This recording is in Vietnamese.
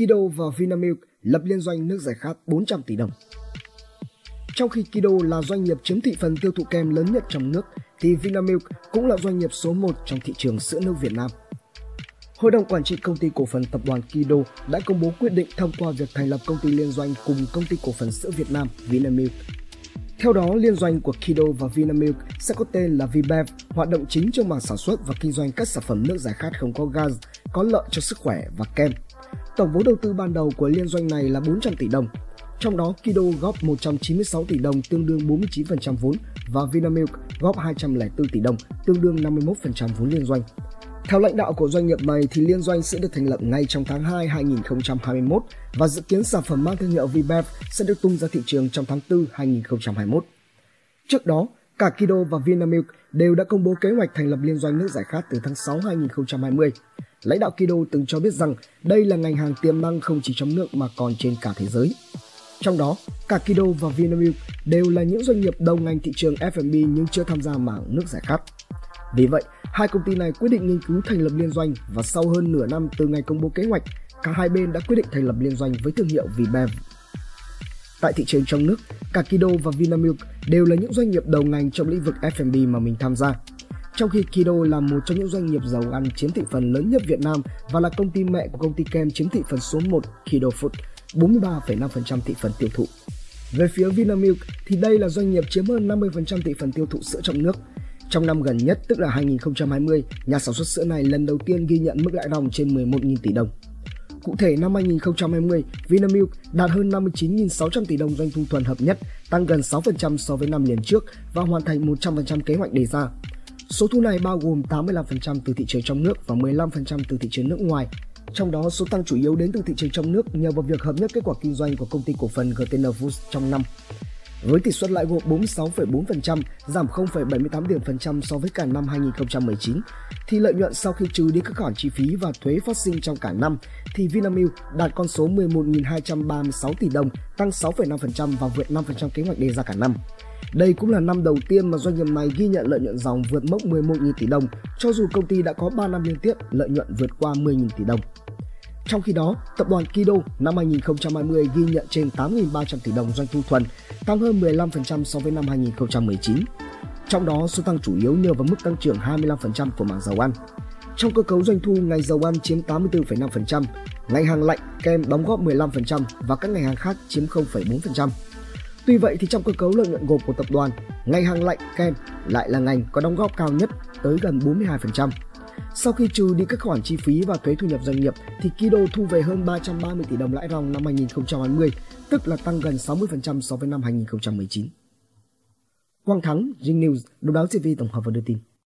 Kido và Vinamilk lập liên doanh nước giải khát 400 tỷ đồng. Trong khi Kido là doanh nghiệp chiếm thị phần tiêu thụ kem lớn nhất trong nước, thì Vinamilk cũng là doanh nghiệp số 1 trong thị trường sữa nước Việt Nam. Hội đồng quản trị công ty cổ phần tập đoàn Kido đã công bố quyết định thông qua việc thành lập công ty liên doanh cùng công ty cổ phần sữa Việt Nam Vinamilk. Theo đó, liên doanh của Kido và Vinamilk sẽ có tên là Vibev, hoạt động chính trong mảng sản xuất và kinh doanh các sản phẩm nước giải khát không có gas, có lợi cho sức khỏe và kem. Tổng vốn đầu tư ban đầu của liên doanh này là 400 tỷ đồng, trong đó Kido góp 196 tỷ đồng tương đương 49% vốn và Vinamilk góp 204 tỷ đồng tương đương 51% vốn liên doanh. Theo lãnh đạo của doanh nghiệp này thì liên doanh sẽ được thành lập ngay trong tháng 2 2021 và dự kiến sản phẩm mang thương hiệu Vibev sẽ được tung ra thị trường trong tháng 4 2021. Trước đó, cả Kido và Vinamilk đều đã công bố kế hoạch thành lập liên doanh nước giải khát từ tháng 6 2020. Lãnh đạo Kido từng cho biết rằng đây là ngành hàng tiềm năng không chỉ trong nước mà còn trên cả thế giới. Trong đó, cả Kido và Vinamilk đều là những doanh nghiệp đầu ngành thị trường F&B nhưng chưa tham gia mảng nước giải khát. Vì vậy, hai công ty này quyết định nghiên cứu thành lập liên doanh và sau hơn nửa năm từ ngày công bố kế hoạch, cả hai bên đã quyết định thành lập liên doanh với thương hiệu Vibev. Tại thị trường trong nước, cả Kido và Vinamilk đều là những doanh nghiệp đầu ngành trong lĩnh vực F&B mà mình tham gia. Trong khi Kido là một trong những doanh nghiệp dầu ăn chiếm thị phần lớn nhất Việt Nam và là công ty mẹ của công ty kem chiếm thị phần số 1 Kido Food, 43,5% thị phần tiêu thụ. Về phía Vinamilk thì đây là doanh nghiệp chiếm hơn 50% thị phần tiêu thụ sữa trong nước. Trong năm gần nhất, tức là 2020, nhà sản xuất sữa này lần đầu tiên ghi nhận mức lãi ròng trên 11.000 tỷ đồng. Cụ thể năm 2020, Vinamilk đạt hơn 59.600 tỷ đồng doanh thu thuần hợp nhất, tăng gần 6% so với năm liền trước và hoàn thành 100% kế hoạch đề ra. Số thu này bao gồm 85% từ thị trường trong nước và 15% từ thị trường nước ngoài. Trong đó, số tăng chủ yếu đến từ thị trường trong nước nhờ vào việc hợp nhất kết quả kinh doanh của công ty cổ phần GTN Foods trong năm. Với tỷ suất lãi gộp 46,4%, giảm 0,78 điểm phần trăm so với cả năm 2019, thì lợi nhuận sau khi trừ đi các khoản chi phí và thuế phát sinh trong cả năm thì Vinamilk đạt con số 11.236 tỷ đồng, tăng 6,5% và vượt 5% kế hoạch đề ra cả năm. Đây cũng là năm đầu tiên mà doanh nghiệp này ghi nhận lợi nhuận dòng vượt mốc 11.000 tỷ đồng, cho dù công ty đã có 3 năm liên tiếp lợi nhuận vượt qua 10.000 tỷ đồng. Trong khi đó, tập đoàn Kido năm 2020 ghi nhận trên 8.300 tỷ đồng doanh thu thuần, tăng hơn 15% so với năm 2019. Trong đó, số tăng chủ yếu nhờ vào mức tăng trưởng 25% của mảng dầu ăn. Trong cơ cấu doanh thu, ngành dầu ăn chiếm 84,5%, ngành hàng lạnh, kem đóng góp 15% và các ngành hàng khác chiếm 0,4%. Tuy vậy thì trong cơ cấu lợi nhuận gộp của tập đoàn, ngành hàng lạnh kem lại là ngành có đóng góp cao nhất tới gần 42%. Sau khi trừ đi các khoản chi phí và thuế thu nhập doanh nghiệp thì Kido thu về hơn 330 tỷ đồng lãi ròng năm 2020, tức là tăng gần 60% so với năm 2019. Quang Thắng, Jing News, Độc đáo TV tổng hợp và đưa tin.